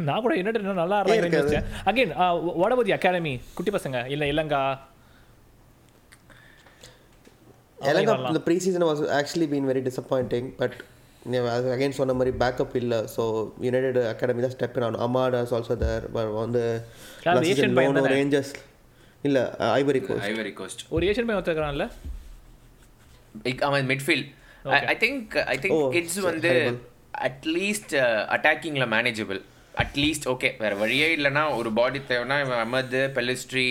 நான் கூட யுனைடெட் இன்னும் நல்லா again what about the academy குட்டி பசங்க இல்ல எனக்கு வரலாம். இந்த pre season was actually been very disappointing but அது அகைன் சொன்ன மாதிரி பேக்கப் இல்லை. ஸோ யுனைடெட் அகாடமி தான் ஸ்டெப் ஆகணும் அமாட் இஸ் ஆல்சோ தேர் வந்து? ரேஞ்சர்ஸ் இல்லை ஐவரி கோஸ்ட் ஐவரி கோஸ்ட் ஒரு ஏஷியன் பையன் ஒருத்தருக்கான்ல? அவன் midfield I think I think kids வந்து. அட்லீஸ்ட் அட்டாக்கிங்கில் மேனேஜபிள் அட்லீஸ்ட் ஓகே வேற வழியே இல்லைன்னா ஒரு பாடி தேவைன்னா இவன் அமது பெலிஸ்ட்ரி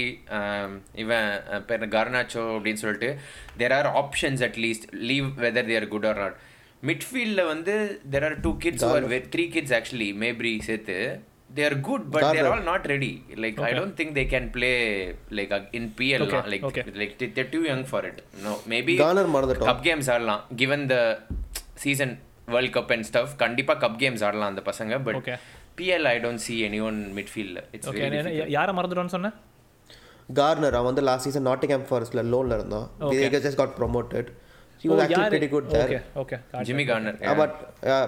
இவன் அஹ், பேர் கார்னாச்சோ அப்படின்னு சொல்லிட்டு there are options at least leave whether they're good or not மிட்ஃபீல்டில் வந்து there are two kids or three kids actually மேப்ரி சேர்த்து they are good but they're all not ready like I don't think they can play like in PL like. Like they're too young for it no maybe. Cup games ஆடலாம் given the season World Cup and stuff கண்டிப்பா cup games ஆடலாம் அந்த பசங்க but. PL I don't see any one midfield it's okay யாரை மறந்துட்டோன்னு சொன்னேன் Garner அவன் வந்து லாஸ்ட் சீசன் நாட்டிங் ஃபாரஸ்ட்ல லோன்ல இருந்தான். Okay. Just got promoted he was actually good there okay Jimmy Garner but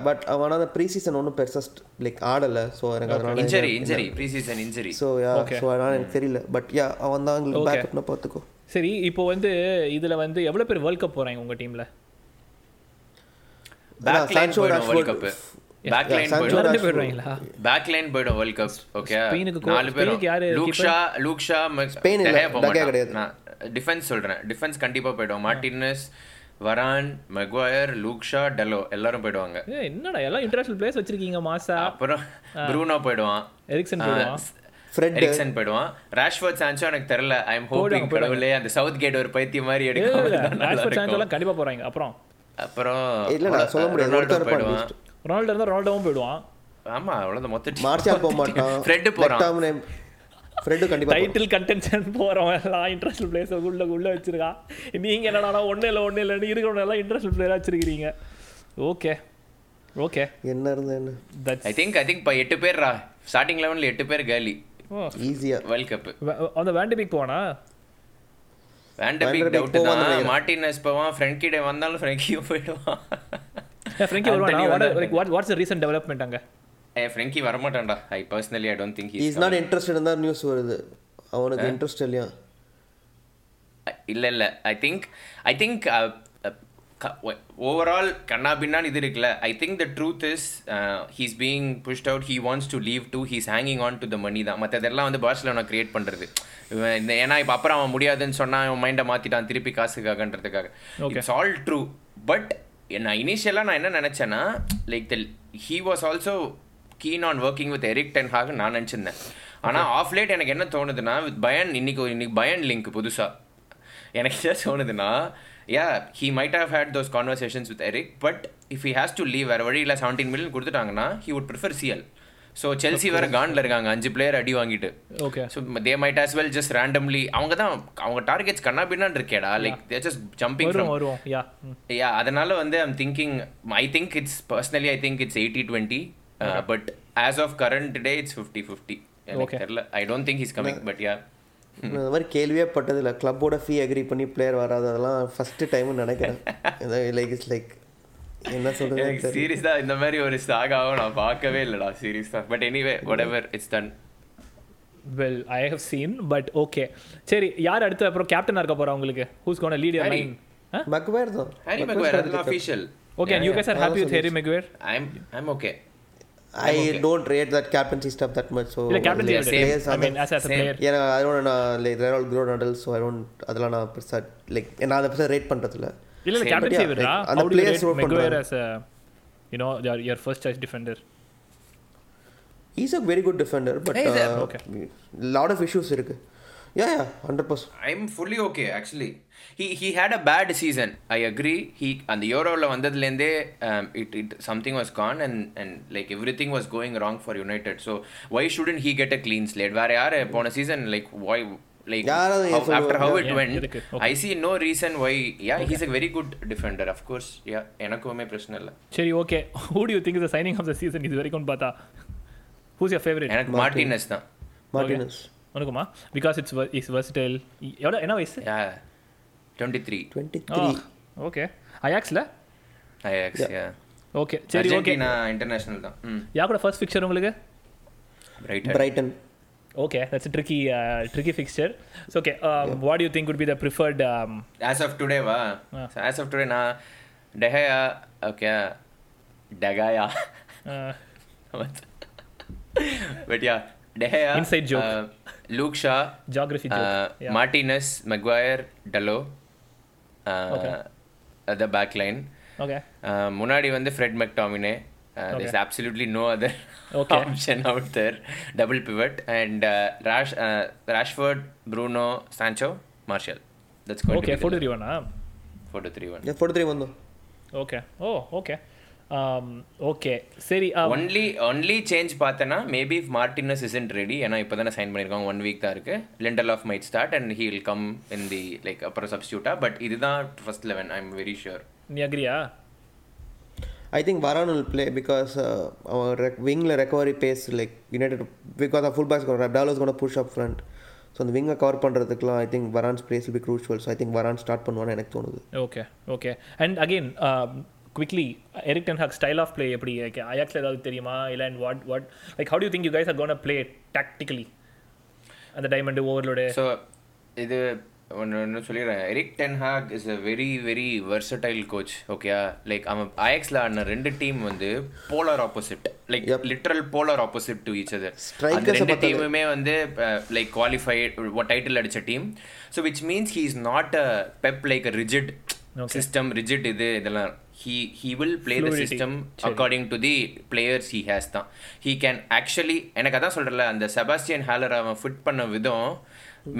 but அவன் அந்த ப்ரீ சீசன் ஒன்றும் பெருசாக லைக் ஆடலை. ஸோ எனக்கு அதனால injury injury pre season injury so yeah அதனால எனக்கு தெரியல. பட் யா அவன் தான் பார்த்துக்கோ சரி இப்போ வந்து இதுல வந்து எவ்வளவு பேர் வேர்ல்ட் கப் போறாங்க உங்க டீம்ல பேக் லைன் போய்டும் வேர்ல்ட். கப் பேக் லைன் போய்டும். பேக் லைன் போய்டும் வேர்ல்ட் கப் ஓகே நாலு பேரும். Luke Shaw Luke Shaw Spain கிடையாது. டிஃபென்ஸ் சொல்றேன். டிஃபென்ஸ் கண்டிப்பா போய்டும். மார்டினஸ் வரான் மெக்வயர் லூக்ஷா டெலோ எல்லாரும் போயிடுவாங்க. என்னடா எல்லாம் இன்டர்நேஷனல் பிளேஸ் வச்சிருக்கீங்க மாசா? அப்புறம் ப்ரூனோ போயிடுவான். எரிக்சன் ஃப்ரெட் எரிக்சன் போயிடுவான். ராஷ்வர்ட் சான்சோ எனக்கு தெரியல. ஐ எம் ஹோப்பிங் கடவுளே அந்த சவுத் கேட் ஒரு பைத்தியம் மாதிரி எடுக்காம ராஷ்வர்ட். சான்சோலாம் கண்டிப்பா போறாங்க. அப்புறம் அப்புறம் இல்ல, நான் சொல்ல முடியாது. ரொனால்டோ ஒருத்தர் போயிடுவான். ரொனால்டோ இருந்தா ரொனால்டோவும் போயிடுவான். ஆமா அவ்வளவுதான் மொத்த மார்ஷால் போக மாட்டான். ஃப்ரெட் போறான். ஃப்ரெட்டு கண்டிப்பா டைட்டில் கண்டென்ஷன் போறவன் எல்லாம் இன்டர்நேஷனல் பிளேஸ் உள்ள உள்ள வச்சிருக்கான் நீங்க என்னடா ஒண்ணு இல்ல ஒண்ணு இல்லைன்னு இருக்கிறவங்க எல்லாம் இன்டர்நேஷனல் பிளேயரா வச்சிருக்கீங்க ஓகே ஓகே என்ன இருந்தா என்ன? ஐ திங்க் ஐ திங்க் இப்போ எட்டு பேர் ஸ்டார்டிங் லெவன்ல எட்டு பேர் காலி ஈஸியா வேர்ல்ட் கப் அந்த வேண்டபிக் போனா வேண்டபிக் டவுட் தான். நினைக்கிறேன். மார்டினஸ் போவான் ஃப்ரெண்ட் கிட்ட வந்தாலும் ஃப்ரெங்கியும் போயிடுவான். ஃப்ரெங்கி வருவானா? வாட் வாட்ஸ் ரீசன்ட் டெவலப்மெண்ட் அங்க? ஏ Frenkie வரமாட்டான்டா. I personally I don't think is not interested தான் நியூஸ் வருது. அவனுக்கு இன்ட்ரெஸ்ட் இல்லையா? இல்ல இல்ல. I think I think overall கண்ணா பின்னான்னு இது இருக்குல்ல I think the truth is he's being pushed out he wants to leave to he's hanging on to the money தான். மற்றதெல்லாம் வந்து பார்சலோனா கிரியேட் பண்ணுறது ஏன்னா இப்போ அப்புறம் அவன் முடியாதுன்னு சொன்னா அவன் மைண்டை மாற்றிட்டான் திருப்பி காசுக்காகன்றதுக்காக. இட்ஸ் ஆல் ட்ரூ பட் நான் இனிஷியலாக நான் என்ன நினச்சேன்னா like the he was also keen on working with Erik ten Hag நான் நினச்சிருந்தேன். ஆனால் ஆஃப் லேட் எனக்கு என்ன தோணுதுன்னா வித் பயன் இன்னைக்கு ஒரு- இன்னைக்கு பயன் லிங்க் புதுசாக எனக்கு என்ன தோணுதுன்னா yeah he might have had those conversations with Erik but if he has to leave வேறு வழியில் seventeen million கொடுத்துட்டாங்கன்னா he would prefer CL so Chelsea வேறு காண்டில் இருக்காங்க அஞ்சு பிளேயர் அடி வாங்கிட்டு. Okay so they might as well just randomly அவங்க தான் அவங்க டார்கெட்ஸ் கண்ணா பின்னான்னு இருக்கேடா லைக் தே ஜஸ்ட் ஜம்பிங் வருவோம் ஃப்ரம் வருவோம். யா யா அதனால வந்து I'm thinking I think it's personally I think it's eighty twenty but as of current day it's fifty fifty எனக்கு Okay. தெரியல. I don't think is coming but yeah இந்த மாதிரி கேள்வியே பட்டதில்ல. கிளப்போட ஃபீ agri பண்ணி player வராது. அதெல்லாம் ஃபஸ்ட்டு டைம்னு நினைக்கிறேன். லைக் இட்ஸ் லைக் என்ன சொல்றது எனக்கு சீரியஸா இந்த மாதிரி ஒரு சாகாவும் நான் பார்க்கவே இல்லடா சீரியஸா but anyway whatever it's done well I have seen but okay சரி யார் அடுத்து அப்புறம் கேப்டனா இருக்க போறா உங்களுக்கு? Who's gonna lead your. Line Maguire தான். Harry Maguire the official okay and you guys are happy with Harry Maguire? I'm I'm okay I don't rate that captaincy stuff that much. So இல்ல Yeah, same. players I are mean the- as as a Same. player ஏன்னா I don't know like they're all grown adults so I don't அதெல்லாம் நான் பெருசா like நான் அதை பெருசா rate பண்றதில்ல இல்ல இல்ல Same, கேப்டன் but yeah, சேவரா like, அந்த how do you players rate roll Maguire பண்றாங்க. as a you know your your first choice defender he's a very good defender but He's a- uh, okay. lot of issues இருக்கு yeah yeah 100% I'm fully okay actually he he had a bad season I agree he அந்த யூரோவில் வந்ததுலேருந்தே it it something was gone and and like everything was going wrong for United so why shouldn't he get a clean slate வேற யார் போன season like why like யாராவது ஏன் after how it Yeah, when இருக்கு. I see no reason why yeah he's a very good defender of course yeah எனக்குமே பிரச்சனை இல்லை சரி okay who do you think is the signing of the season இது வரைக்கும் பார்த்தா who's your favorite எனக்கு Martinus தான் Martinez உனக்குமா because it's is versatile. எவ்வளோ என்ன வயசு யா டுவெண்ட்டி த்ரீ 23 ஓகே அயாக்ஸ்ல ஐஎக்ஸ் யா ஓகே சரி ஓகே அர்ஜென்டினா இன்டர்நேஷனல் தான் ம் யா கூட ஃபர்ஸ்ட் ஃபிக்சர் உங்களுக்கு right Brighton. Okay, that's a tricky, uh, tricky fixture. So, okay, um, what do you think would be the preferred? Um, as of today வா Ah. As of today நான் De Gea okay De Gea uh, but yeah De Gea Inside joke. Luke Shaw geography joke. yeah. Martinez Maguire Dalot Okay. The back line Okay. முன்னாடி வந்து Fred McTominay there's Okay. absolutely no other Okay. option out there double pivot and uh, Rash uh, Rashford Bruno Sancho Martial that's going Okay, to be four to the three one. Ah? 4 to 3 1 yeah 43 வந்தோம் Okay. Oh, okay. Um, okay. சரி um, only only change பார்த்தேன்னா maybe Martinez isn't ready ஏன்னா இப்போ தானே sign பண்ணியிருக்காங்க one week தான் இருக்கு. Lindelof might start and he will come in the like அப்புறம் சப்ஸ்டியூட்டா பட் இதுதான் first eleven I am very sure நீ அக்ரியா I think Varane will play because uh, our rec- wingல recovery pace like United because our fullbacks going Rabdalo is going to push up front. So அந்த விங்கை cover பண்ணுறதுக்குலாம் I think Varane's place will be crucial. So I think Varane start பண்ணுவான்னு எனக்கு தோணுது. Okay okay and again quickly Erik ten Hag style of play எப்படி அயாக்ஸில் ஏதாவது தெரியுமா? இல்லை and what what like how do think you guys are gonna play tactically அந்த diamond overload so இது ஒன்று ஒன்று சொல்லிடுறேன். Erik ten Hag is a very very versatile coach ஓகேயா லைக் அவன் ஐஎக்ஸில் ஆடின ரெண்டு டீம் வந்து polar opposite like. Literal polar opposite to each other அந்த ரெண்டு. டீமுமே வந்து லைக் குவாலிஃபைட் டைட்டில் அடிச்ச team so which means he is not a Pep like a rigid system rigid இது இதெல்லாம். He he will play the. System according to the players he has தான். He can actually எனக்கு அதான் சொல்கிறல அந்த செபாஸ்டியன் ஹேலர் அவன் fit பண்ண விதம்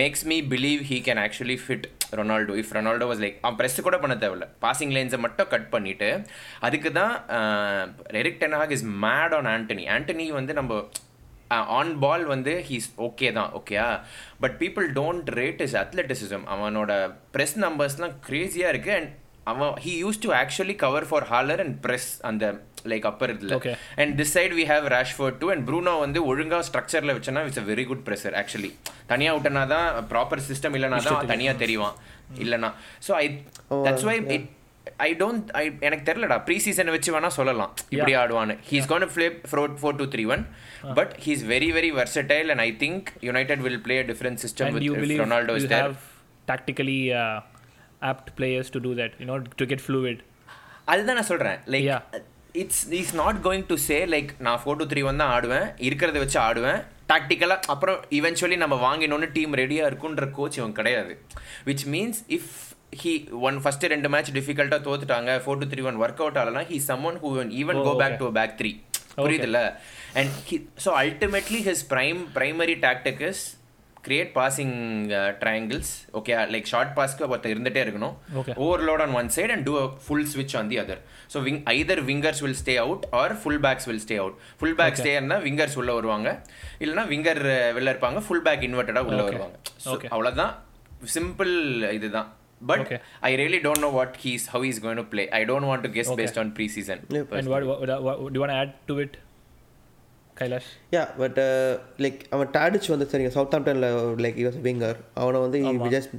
makes me believe he can actually fit Ronaldo if Ronaldo was like அவன் ப்ரெஸ் கூட பண்ண தேவையில்ல. பாசிங் லைன்ஸை மட்டும் கட் பண்ணிட்டு அதுக்கு தான் Erik ten Hag is mad on Antony Antony வந்து நம்ம ஆன் பால் வந்து ஹீஸ் ஓகே தான் ஓகேயா but people don't rate is athleticism அவனோட ப்ரெஸ் நம்பர்ஸ்லாம் க்ரேஸியாக இருக்குது அண்ட் அவன் he use to actually cover for Haller and press அந்த லைக் அப்பர் இதில். Okay. And this side we have Rashford too and Bruno வந்து ஒழுங்கா ஸ்ட்ரக்சரில் வச்சனா it's a very good pressure actually தனியாக விட்டனா தான் ப்ராப்பர் சிஸ்டம் இல்லைனா தான் தனியாக தெரியும் இல்லைனா. So I that's why it I don't I எனக்கு தெரியலடா. ப்ரீ சீசனை வச்சு வேணா சொல்லலாம். இப்படி ஆடுவான்னு. He's gonna flip four four two three one but he's very very versatile and I think United will play a different system with Ronaldo is there uh, apt players to do that you know to get fluid. அதுதான் நான் சொல்கிறேன் like. It's is not going to say like நான் four two three one தான் ஆடுவேன். இருக்கிறத வச்சு ஆடுவேன். டாக்டிக்கலாக அப்புறம் இவென்ச்சுவலி நம்ம வாங்கினோன்னு டீம் ரெடியாக இருக்குன்ற கோச் இவன் கிடையாது. Which means if he one first ரெண்டு மேட்ச் டிஃபிகல்ட்டாக தோத்துட்டாங்க. Four two three one work out ஆகலனா he summon who even go back. To back three புரியுதுல்ல? And he so ultimately his prime primary tactic is create passing triangles okay like short பாஸ்க்கு ஒருத்தர் இருந்துட்டே இருக்கணும். Okay. Overload on one side and do a full ஸ்விட்ச் on the other so wing either wingers will stay out or full backs will stay out full back stay இருந்தால் wingers உள்ள வருவாங்க. இல்லைனா winger வெளில இருப்பாங்க. ஃபுல் பேக் இன்வெர்ட்டடாக உள்ள. வருவாங்க. So. அவ்வளோதான் சிம்பிள் இதுதான். But Okay. I really don't know what he's how is going to play I don't want to guess Okay. Based on pre season And what, what, what, what do you want to add to it, Kailash? Yeah but like அவன் Tadic வந்து சரிங்க சவுத் ஆம்டனில் like use winger அவனை வந்து just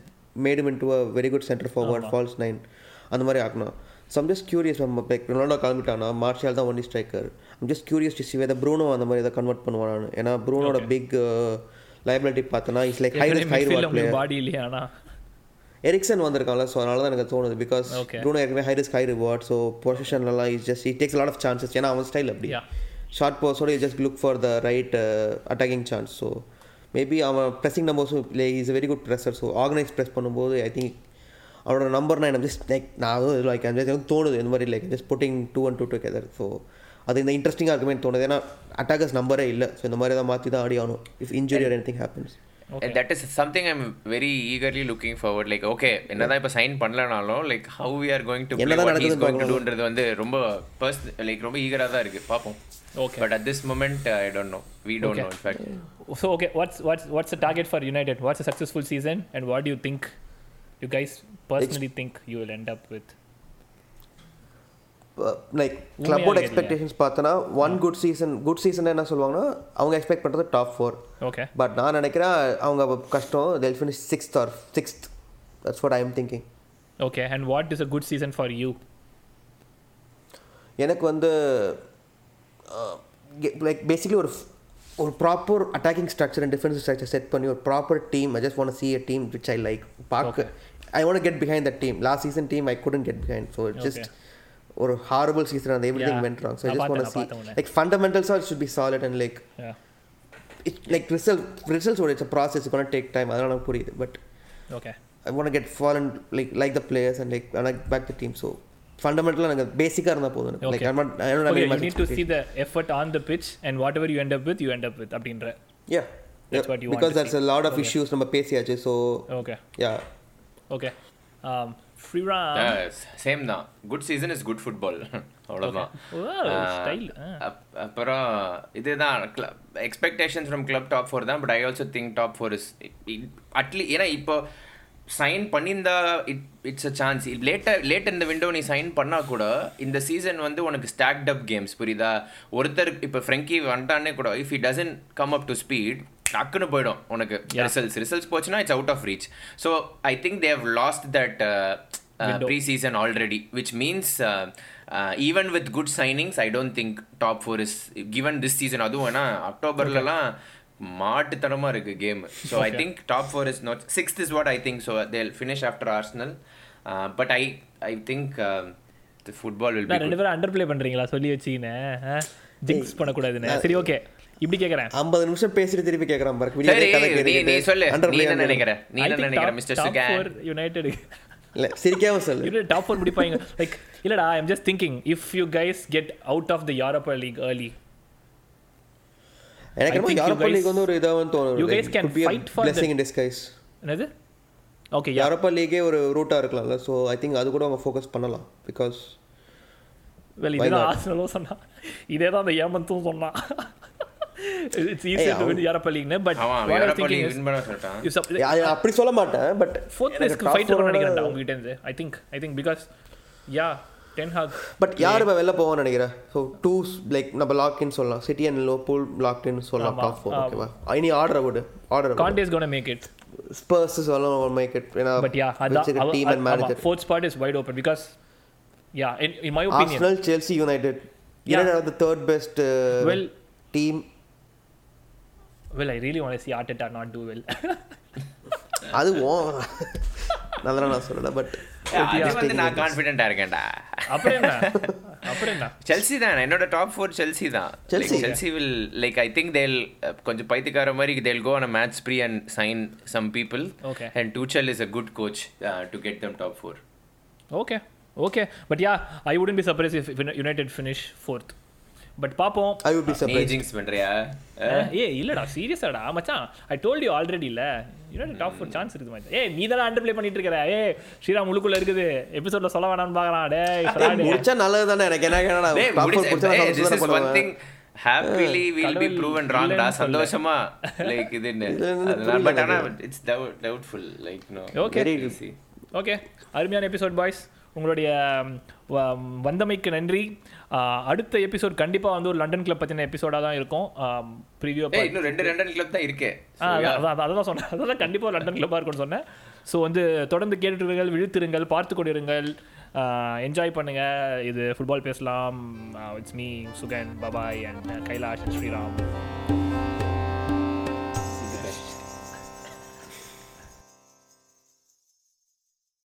made in to a very good centre forward false nine அந்த மாதிரி ஆக்கணும் ஸோ I'm just curious நம்ம லைக் ரொனால்டோ கிளம்பிட்டானா மார்ஷியால் தான் only striker I'm just curious to see whether Bruno அந்த மாதிரி எதாவது கன்வெர்ட் பண்ணுவானு. ஏன்னா ப்ரூனோட பிக் லைபிலிட்டி பார்த்தோன்னா is like high risk high reward player பாடி இல்லையா எரிக்சன் வந்திருக்கான்ல ஸோ அதனால தான் எனக்கு தோணுது. பிகாஸ். ப்ரூனோ ஏற்கனவே high risk high reward so பொசிஷன்லலாம் is just it takes lot of chances ஏன்னா அவன் ஸ்டைல் அப்படி. Short போஸோட just look for the right attacking chance so maybe அவன் pressing நம்பர்ஸும் like is very good presser so organise press பண்ணும்போது I think அவனோட number நான் just like நான் like எனக்கு தோணுது இந்த மாதிரி like just putting two and two together so அது இந்த இன்ட்ரெஸ்டிங்காக இருக்குமே தோணுது. ஏன்னா அட்டாக்கர்ஸ் நம்பரே இல்லை. ஸோ இந்த மாதிரி தான் மாற்றி தான் ஆடி ஆகணும் if injury or any happens Okay. That is something I'm very eagerly looking forward like okay என்னதான் இப்போ sign பண்ணலனாலும் like how we are going to என்னதான் வாட் இஸ் நடக்குதுன்னு கோயிங் டு பார்க்கணும். டூன்றது வந்து ரொம்ப பர்ஸ் லைக் ரொம்ப ஈகராக தான் இருக்கு பார்ப்போம் Okay. But at this moment I don't know we don't know in fact So okay, what's what's what's the target for United? What's a successful season, and what do you think? You guys personally think you will end up with? Like கிளப்போட? Expectations பார்த்தோன்னா one good season good season என்ன சொல்லுவாங்கன்னா அவங்க expect பண்ணுறது top four Okay. But நான் நினைக்கிறேன் அவங்க கஷ்டம் they'll finish sixth or sixth that's what I am thinking Okay, and what is a good season for you? எனக்கு வந்து லைக் பேசிக்லி ஒரு ஒரு proper attacking structure and defence structure set பண்ணி ஒரு proper team I just want see a team which I like பார்க்க I want get behind the team last season team I couldn't get behind so just ஒரு horrible season அந்த everything. Went wrong so I just want see. Like ஃபண்டமெண்டல்ஸாக it should be solid and like result results or it's a process it's gonna take time அதனால எனக்கு புரியுது but Okay. I want to get fallen like like the players and like I like back the team so ஃபண்டமெண்டலாக எனக்கு பேசிக்காக இருந்தால் போதும் Okay. Okay, much need to see the effort on the pitch, and whatever you end up with, you end up with. அப்படின்ற. because to there's a lot of issues நம்ம பேசியாச்சு so Okay. yeah Okay. Free run. Same தான் good season is good football அவ்வளோதான் அப்புறம் இதுதான் expectations from club top four தான் but I also think top four is at least ஏன்னா இப்போ sign பண்ணியிருந்தா it it's a chance later late இந்த window நீ சைன் பண்ணால் கூட இந்த சீசன் வந்து உனக்கு ஸ்டாக்ட் அப் கேம்ஸ் புரியுதா? ஒருத்தர் இப்போ ஃப்ரெங்கி வந்துட்டானே கூட if he doesn't come up to speed டக்குன்னு போயிடும் உனக்கு. ரிசல்ட்ஸ் ரிசல்ட்ஸ் போச்சுன்னா it's out of reach so I think they've lost that pre season already which means even with good signings I don't think top four is given this season அதுவும் வேணா அக்டோபர்லலாம் மாட்டுத்தனமாக இருக்கு game so I think top four is not sixth is what I think so they'll finish after Arsenal but I I think football ரெண்டு பேரும் under play பண்றீங்களா? சொல்லி வச்சுக்கினேன். Jinx பண்ணக்கூடாதுன்னு. சரி ஓகே இப்படி கேட்குறேன் ஐம்பது நிமிஷம் பேசிட்டு திருப்பி கேட்குறான் பாருங்க சரி விடிய கதை நீ நீ சொல்லு. நீ என்ன நினைக்கிற? நீ என்ன நினைக்கிற மிஸ்டர் சுகேன் United. இல்லை சிரிக்காம சொல்லு. United top four முடிப்பாங்க லைக் இல்லடா I'm just thinking if you guys get out of the Europa League early எனக்கு you யூரோப்பா லீக் வந்து ஒரு இதாக வந்து தோணுது you guys can fight for the- blessing in disguise என்னது? ஓகே யா யூரோப்பா லீகே ஒரு ரூட்டாக இருக்கலாம்ல ஸோ ஐ திங்க் அது கூட அவங்க ஃபோக்கஸ் பண்ணலாம் பிகாஸ் வெல் இதுதான்? ஆர்சனலும் சொன்னான். இதே தான் அந்த ஏமந்தும் சொன்னான். It's easy Hey, to win Europa லீக்னு பட் அவன் யூரோப்பா லீக் இஸ் வின் பண்ண சொல்லிட்டான். அப்படி சொல்ல மாட்டேன் பட் ஃபோர்த் பிளேஸ்க்கு ஃபைட் பண்ண நினைக்கிறேன்டா அவங்க கிட்ட இருந்து. I think I think because yeah ten Hag but யார் இப்போ வெளில போவோம்னு நினைக்கிறேன்? ஸோ டூ லைக் நம்ம லாக்இன் சொல்லலாம். City and Liverpool lock in சொல்லலாம் ஆமா. டாப் ஃபோர் ஓகேவா இனி ஆர்டர் விடு order Kante is gonna make it Spurs சொல்லலாம் மேக் இட் ஏன்னா பட் யா அதான் team and manager fourth spot is wide open because yeah in my opinion Arsenal Chelsea United Yeah. United are the third best Well, team well, I really want to see Arteta not do well. அது ஓ நல்லா நான் சொல்லல but அது வந்து நான் கான்ஃபிடென்ட்டா இருக்கேன்டா அப்புறம் என்ன அப்புறம் என்ன செல்சி தான் என்னோட டாப் ஃபோர் செல்சி தான் Chelsea. Chelsea will like I think they'll கொஞ்சம் பைத்தியக்கார மாதிரி they'll go on a match spree and sign some people Okay. And Tuchel is a good coach to get them top four Okay, okay. But yeah, I wouldn't be surprised if if United finish fourth. But பார்ப்போம் I would be surprise ஏஜிங்ஸ் பண்றியா ஏ இல்லடா சீரியஸாடா மச்சான். I told you already இல்ல. United top four chance இருக்குது மச்சான் ஏய் நீ தானே அண்டர் ப்ளே பண்ணிட்டு இருக்கற ஏ ஸ்ரீராம் உள்ளுக்குள்ள இருக்குது. எபிசோட்ல சொல்ல வேணாம்னு பார்க்கறான் டேய். முடிச்சா நல்லது தானே எனக்கு என்ன டேய், டாப் முடிச்ச- முடிச்சா டேய், நான் this சந்தோஷம் is one பண்ணுவேன். thing. Happily will be கடவுள் proven wrong டா. இல்லைன்னு சொல்ல. சந்தோஷமா? லைக் இல்லைன்னு அதனால பட் ஆனா it's doubtful like no easy okay அருமையான எபிசோட் பாய்ஸ் உங்களுடைய வந்தமைக்கு நன்றி. அடுத்த எபிசோட் கண்டிப்பா வந்து ஒரு லண்டன் கிளப் பத்தின எபிசோடா தான் இருக்கும். ப்ரீவியூ இன்னும் ரெண்டு ரெண்டு கிளப் தான் இருக்கே. அதான் அதான் சொன்னேன். அதான் கண்டிப்பாக லண்டன் கிளப்பாக இருக்கும்னு சொன்னேன். ஸோ வந்து தொடர்ந்து கேட்டுருங்கள் விழுத்திருங்கள் பார்த்து கொண்டிருங்கள். என்ஜாய் பண்ணுங்க. இது ஃபுட்பால் பேசலாம். It's me Sugan bye bye and Kailash Sriram